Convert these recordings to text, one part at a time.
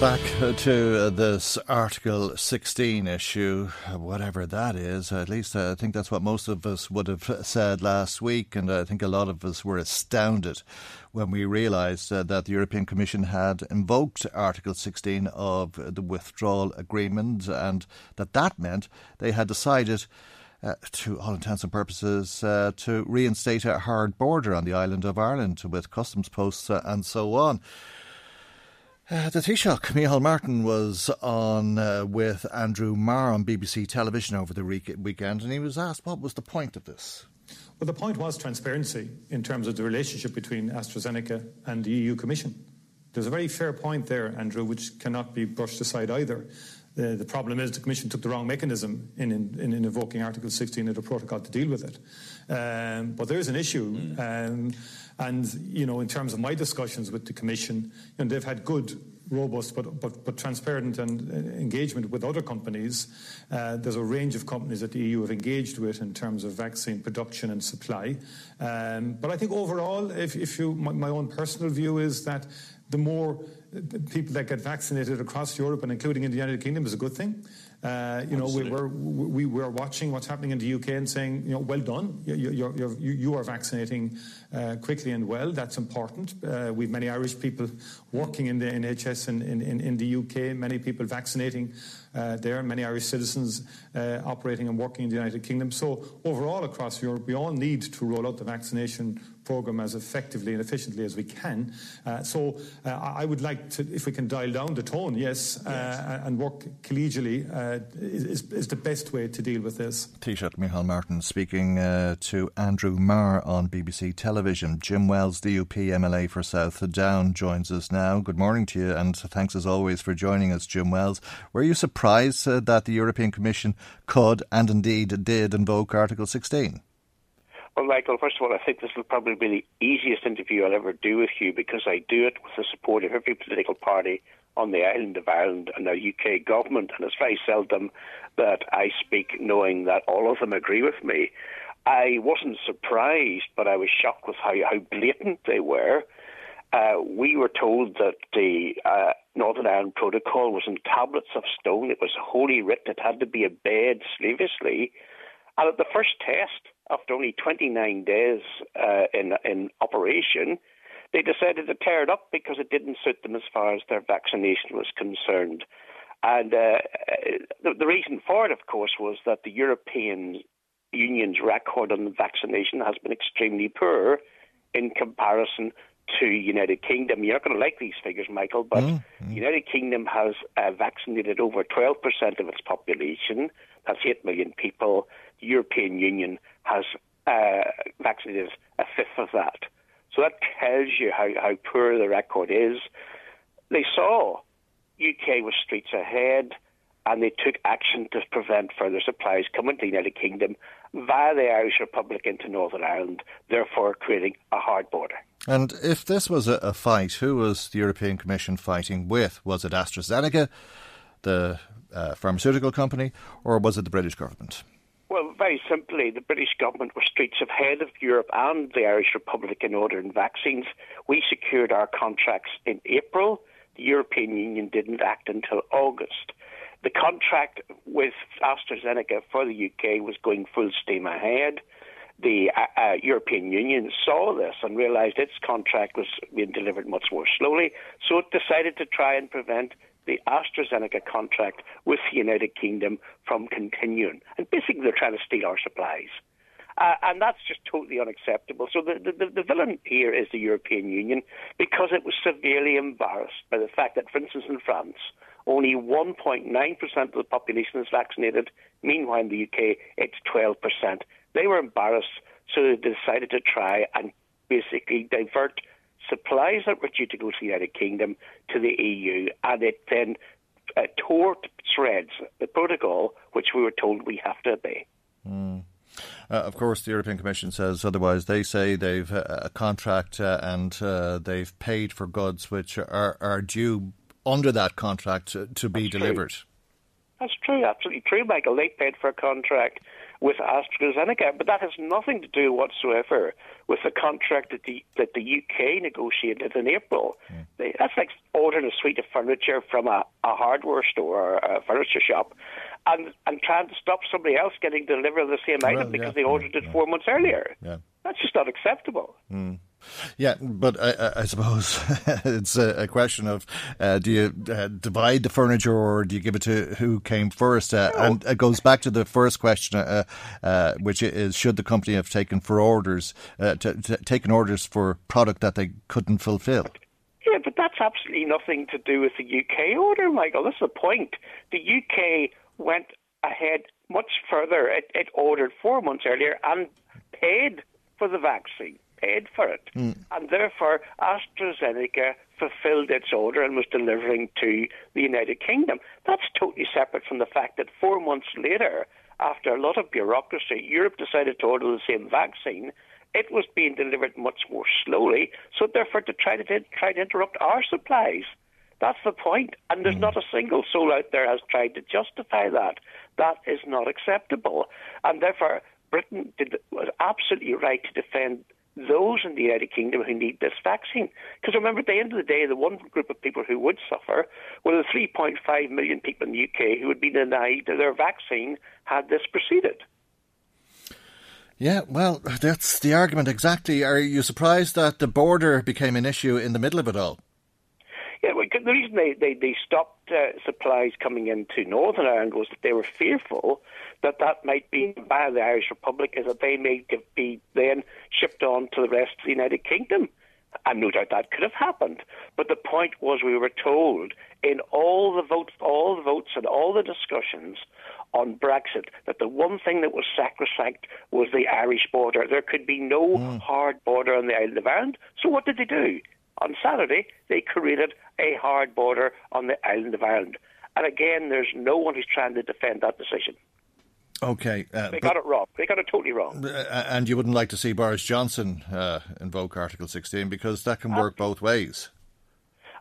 Back to this Article 16 issue, whatever that is. At least I think that's what most of us would have said last week, and I think a lot of us were astounded when we realised uh, that the European Commission had invoked Article 16 of the withdrawal agreement, and that that meant they had decided. Uh, to all intents and purposes, uh, to reinstate a hard border on the island of Ireland with customs posts uh, and so on. Uh, the Taoiseach, Micheál Martin, was on uh, with Andrew Marr on BBC television over the re- weekend, and he was asked what was the point of this. Well, the point was transparency in terms of the relationship between AstraZeneca and the EU Commission. There's a very fair point there, Andrew, which cannot be brushed aside either. The, the problem is the Commission took the wrong mechanism in, in, in invoking Article 16 of the protocol to deal with it. Um, but there is an issue. Um, and, you know, in terms of my discussions with the Commission, you know, they've had good robust but, but, but transparent and uh, engagement with other companies. Uh, there's a range of companies that the EU have engaged with in terms of vaccine production and supply. Um, but I think overall, if, if you, my, my own personal view is that the more people that get vaccinated across Europe and including in the United Kingdom is a good thing. Uh, you know, we, we're, we, we're watching what's happening in the UK and saying, you know, well done. You, you, you're, you are vaccinating uh, quickly and well. That's important. Uh, we've many Irish people working in the NHS in, in, in the UK, many people vaccinating uh, there, many Irish citizens uh, operating and working in the United Kingdom. So overall across Europe, we all need to roll out the vaccination program as effectively and efficiently as we can. Uh, so uh, I would like to, if we can dial down the tone, yes, uh, yes. and work collegially uh, is, is, the best way to deal with this. Taoiseach Micheál Martin speaking to Andrew Marr on BBC Television. Jim Wells, DUP MLA for South Down, joins us now. Good morning to you, and thanks as always for joining us, Jim Wells. Were you surprised that the European Commission could and indeed did invoke Article 16? Well, Michael, first of all, I think this will probably be the easiest interview I'll ever do with you because I do it with the support of every political party on the island of Ireland and the UK government, and it's very seldom that I speak knowing that all of them agree with me. I wasn't surprised, but I was shocked with how, how blatant they were. Uh, we were told that the uh, Northern Ireland Protocol was in tablets of stone. It was holy writ. It had to be obeyed slavishly. And at the first test, after only 29 days uh, in, in operation, they decided to tear it up because it didn't suit them as far as their vaccination was concerned. And uh, the, the reason for it, of course, was that the European Union's record on vaccination has been extremely poor in comparison to United Kingdom. You're not going to like these figures, Michael, but mm, mm. United Kingdom has uh, vaccinated over 12% of its population. That's 8 million people. The European Union has uh, vaccinated a fifth of that. So that tells you how, how poor the record is. They saw UK was streets ahead and they took action to prevent further supplies coming to the United Kingdom via the Irish Republic into Northern Ireland, therefore creating a hard border. And if this was a, a fight, who was the European Commission fighting with? Was it AstraZeneca, the uh, pharmaceutical company, or was it the British government? Well, very simply, the British government were streets ahead of Europe and the Irish Republic in ordering vaccines. We secured our contracts in April. The European Union didn't act until August. The contract with AstraZeneca for the UK was going full steam ahead. The uh, uh, European Union saw this and realised its contract was being delivered much more slowly, so it decided to try and prevent the AstraZeneca contract with the United Kingdom from continuing. And basically, they're trying to steal our supplies. Uh, and that's just totally unacceptable. So the, the, the villain here is the European Union because it was severely embarrassed by the fact that, for instance, in France, only 1.9% of the population is vaccinated. Meanwhile, in the UK, it's 12%. They were embarrassed, so they decided to try and basically divert supplies that were due to go to the United Kingdom to the EU, and it then uh, tore to shreds the protocol which we were told we have to obey. Mm. Uh, of course, the European Commission says otherwise. They say they've uh, a contract uh, and uh, they've paid for goods which are, are due under that contract to, to be That's delivered. True. That's true, absolutely true, Michael. They paid for a contract with AstraZeneca, but that has nothing to do whatsoever with the contract that the that the UK negotiated in April. Mm. They, that's like ordering a suite of furniture from a, a hardware store or a furniture shop, and and trying to stop somebody else getting delivered the same item well, because yeah, they ordered yeah, it four months earlier. Yeah. That's just not acceptable. Mm. Yeah, but I, I suppose it's a, question of uh, do you uh, divide the furniture or do you give it to who came first? Uh, and it goes back to the first question, uh, uh, which is should the company have taken for orders, uh, to, to, taken orders for product that they couldn't fulfil? Yeah, but that's absolutely nothing to do with the UK order, Michael. That's the point. The UK went ahead much further. It, it ordered four months earlier and paid for the vaccine paid for it. Mm. And therefore, AstraZeneca fulfilled its order and was delivering to the United Kingdom. That's totally separate from the fact that four months later, after a lot of bureaucracy, Europe decided to order the same vaccine. It was being delivered much more slowly, so therefore to try to try to interrupt our supplies. That's the point. And there's mm. not a single soul out there has tried to justify that. That is not acceptable. And therefore, Britain did, was absolutely right to defend those in the United Kingdom who need this vaccine. Because remember, at the end of the day, the one group of people who would suffer were the 3.5 million people in the UK who would be denied their vaccine had this proceeded. Yeah, well, that's the argument exactly. Are you surprised that the border became an issue in the middle of it all? Yeah, well, the reason they, they, they stopped uh, supplies coming into Northern Ireland was that they were fearful that that might be by the Irish Republic, is that they may be then shipped on to the rest of the United Kingdom. And no doubt that could have happened. But the point was we were told in all the votes, all the votes and all the discussions on Brexit that the one thing that was sacrosanct was the Irish border. There could be no mm. hard border on the island of Ireland. So what did they do? On Saturday, they created a hard border on the island of Ireland. And again, there's no one who's trying to defend that decision. Okay. Uh, they got it wrong. They got it totally wrong. Uh, and you wouldn't like to see Boris Johnson uh, invoke Article 16 because that can work both ways.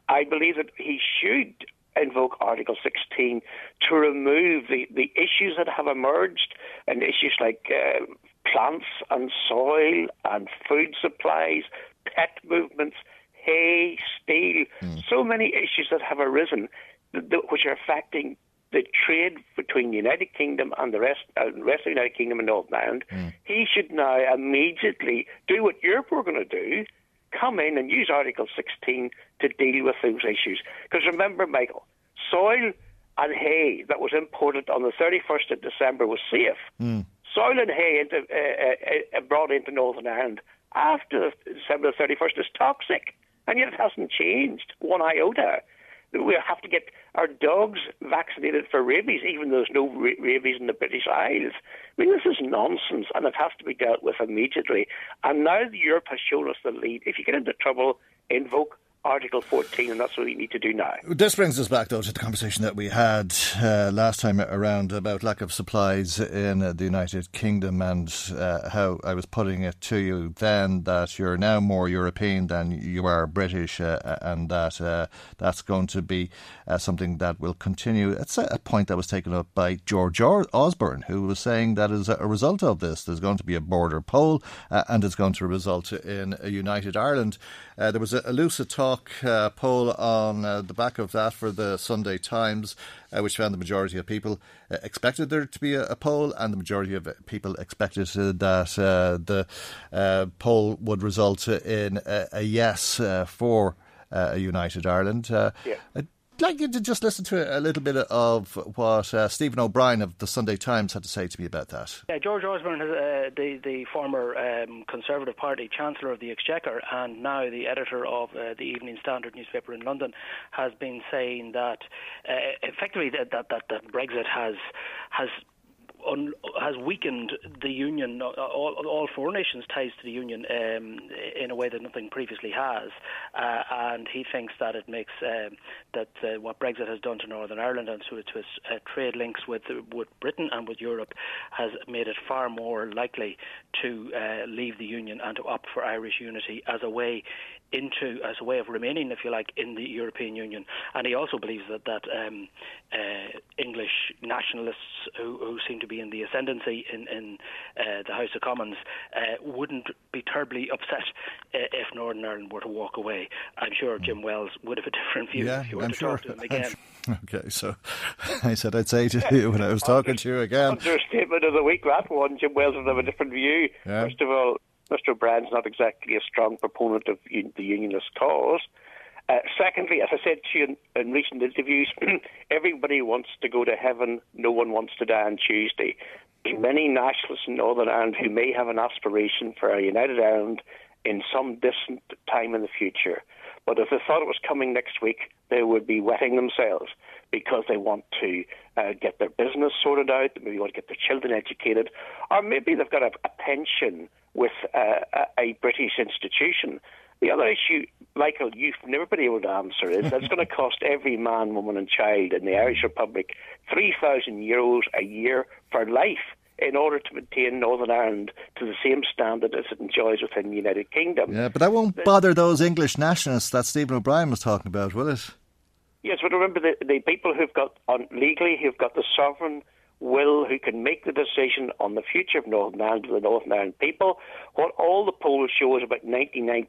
I believe that he should invoke Article 16 to remove the, the issues that have emerged and issues like uh, plants and soil and food supplies, pet movements, hay, steel, mm. so many issues that have arisen which are affecting the trade between the United Kingdom and the rest, uh, rest of the United Kingdom and Northern Ireland, mm. he should now immediately do what Europe were going to do, come in and use Article 16 to deal with those issues. Because remember, Michael, soil and hay that was imported on the 31st of December was safe. Mm. Soil and hay into, uh, uh, uh brought into Northern Ireland after December 31st is toxic, and yet it hasn't changed one iota we have to get our dogs vaccinated for rabies, even though there's no rabies in the British Isles. I mean, this is nonsense, and it has to be dealt with immediately. And now Europe has shown us the lead. If you get into trouble, invoke Article 14, and that's what we need to do now. This brings us back, though, to the conversation that we had uh, last time around about lack of supplies in uh, the United Kingdom and uh, how I was putting it to you then that you're now more European than you are British, uh, and that uh, that's going to be uh, something that will continue. It's a, point that was taken up by George Osborne, who was saying that as a result of this, there's going to be a border poll and it's going to result in a united Ireland. there was a, a LucidTalk uh, poll on uh, the back of that for the Sunday Times, uh, which found the majority of people uh, expected there to be a, a, poll, and the majority of people expected that uh, the poll would result in a, a yes for a united Ireland. yeah like you to just listen to a little bit of what uh, Stephen O'Brien of the Sunday Times had to say to me about that. Yeah, George Osborne, uh, the the former um, Conservative Party Chancellor of the Exchequer and now the editor of uh, the Evening Standard newspaper in London, has been saying that uh, effectively that, that that that Brexit has has un, has weakened the union, all, all, four nations' ties to the union um, in a way that nothing previously has. Uh, and he thinks that it makes um, that uh, what Brexit has done to Northern Ireland and to, to its uh, trade links with with Britain and with Europe has made it far more likely to uh, leave the union and to opt for Irish unity as a way into as a way of remaining, if you like, in the European Union. And he also believes that that um, uh, English nationalists who, who, seem to be in the ascendancy in, in uh, the House of Commons uh, wouldn't be terribly upset uh, if Northern Ireland were to walk away. I'm sure Jim Wells would have a different view yeah, if you were I'm to sure. talk to him again. Okay, so I said I'd say to you when I was talking to you again. Understatement of the week, that one. Jim Wells would have a different view. Yeah. First of all, Mr. O'Brien's not exactly a strong proponent of the unionist cause. Uh, secondly, as I said to you in, in recent interviews, everybody wants to go to heaven. No one wants to die on Tuesday. Many nationalists in Northern Ireland who may have an aspiration for a united Ireland in some distant time in the future. But if they thought it was coming next week, they would be wetting themselves because they want to uh, get their business sorted out, maybe want to get their children educated, or maybe they've got a, a pension with uh, a British institution. The other issue, Michael, you've never been able to answer is that's going to cost every man, woman, and child in the Irish Republic 3,000 euros a year for life in order to maintain Northern Ireland to the same standard as it enjoys within the United Kingdom. Yeah, but that won't bother those English nationalists that Stephen O'Brien was talking about, will it? Yes, but remember the, the people who've got on legally who've got the sovereign will who can make the decision on the future of Northern Ireland to the Northern Ireland people. What all the polls show is about 99%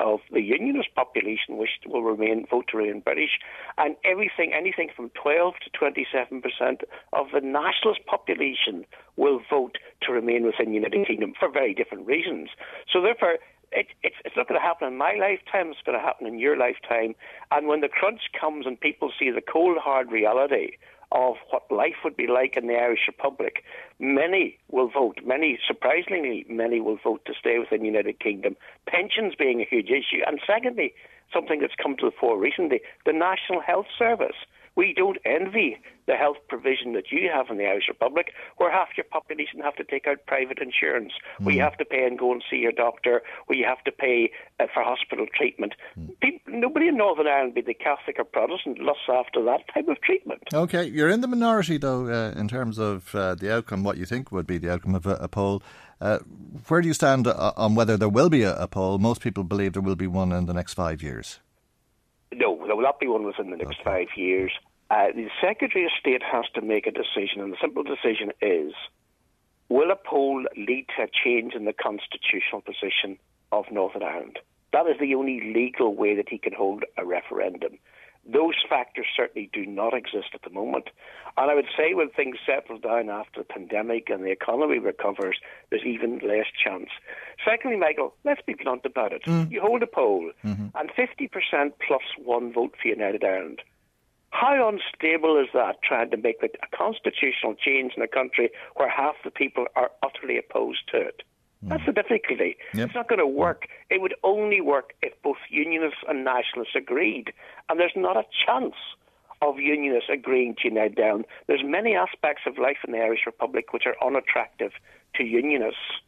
of the unionist population wish will remain vote to British, and everything, anything from 12 to 27% of the nationalist population will vote to remain within the United Kingdom for very different reasons. So therefore, it, it's, it's not going to happen in my lifetime, it's going to happen in your lifetime. And when the crunch comes and people see the cold, hard reality of what life would be like in the Irish Republic, many will vote. Many, surprisingly, many will vote to stay within the United Kingdom. Pensions being a huge issue. And secondly, something that's come to the fore recently, the National Health Service. We don't envy the health provision that you have in the Irish Republic, where half your population have to take out private insurance, mm. you have to pay and go and see your doctor, We have to pay uh, for hospital treatment. Nobody in Northern Ireland, be they Catholic or Protestant, lusts after that type of treatment. Okay, you're in the minority though uh, in terms of uh, the outcome, what you think would be the outcome of a, a poll. Uh, where do you stand uh, on whether there will be a, a poll? Most people believe there will be one in the next five years. No, there will not be one within the next okay. five years. Uh, the Secretary of State has to make a decision, and the simple decision is will a poll lead to a change in the constitutional position of Northern Ireland? That is the only legal way that he can hold a referendum. Those factors certainly do not exist at the moment. And I would say when things settle down after the pandemic and the economy recovers, there's even less chance. Secondly, Michael, let's be blunt about it. Mm. You hold a poll, mm-hmm. and 50% plus one vote for United Ireland. How unstable is that, trying to make a constitutional change in a country where half the people are utterly opposed to it? Hmm. That's the difficulty. Yep. It's not going to hmm. work. It would only work if both unionists and nationalists agreed. And there's not a chance of unionists agreeing to unite down. There's many aspects of life in the Irish Republic which are unattractive to unionists,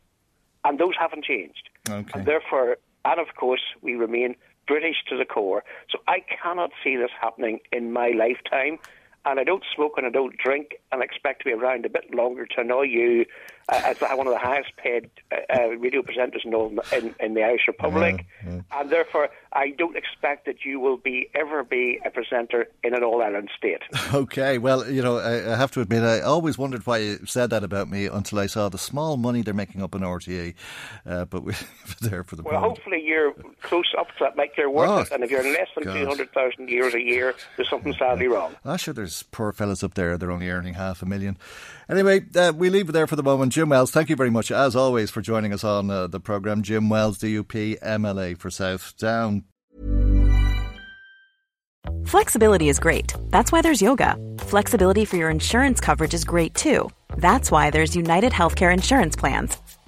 and those haven't changed. Okay. And therefore, and of course, we remain British to the core. So I cannot see this happening in my lifetime. And I don't smoke and I don't drink and expect to be around a bit longer to annoy you uh, as one of the highest paid uh, uh radio presenters in, in, in, the Irish Republic. And therefore, I don't expect that you will be ever be a presenter in an All Ireland state. Okay, well, you know, I, I, have to admit, I always wondered why you said that about me until I saw the small money they're making up in RTE. Uh, but we're there for the Well, hopefully you're close up to that, make your worth oh, it. And if you're less than 200,000 euros a year, there's something sadly wrong. I'm sure there's poor fellas up there, they're only earning half a million. Anyway, uh, we leave it there for the moment. Jim Wells, thank you very much, as always, for joining us on uh, the programme. Jim Wells, DUP, MLA for South Down. Flexibility is great. That's why there's yoga. Flexibility for your insurance coverage is great too. That's why there's United Healthcare Insurance Plans.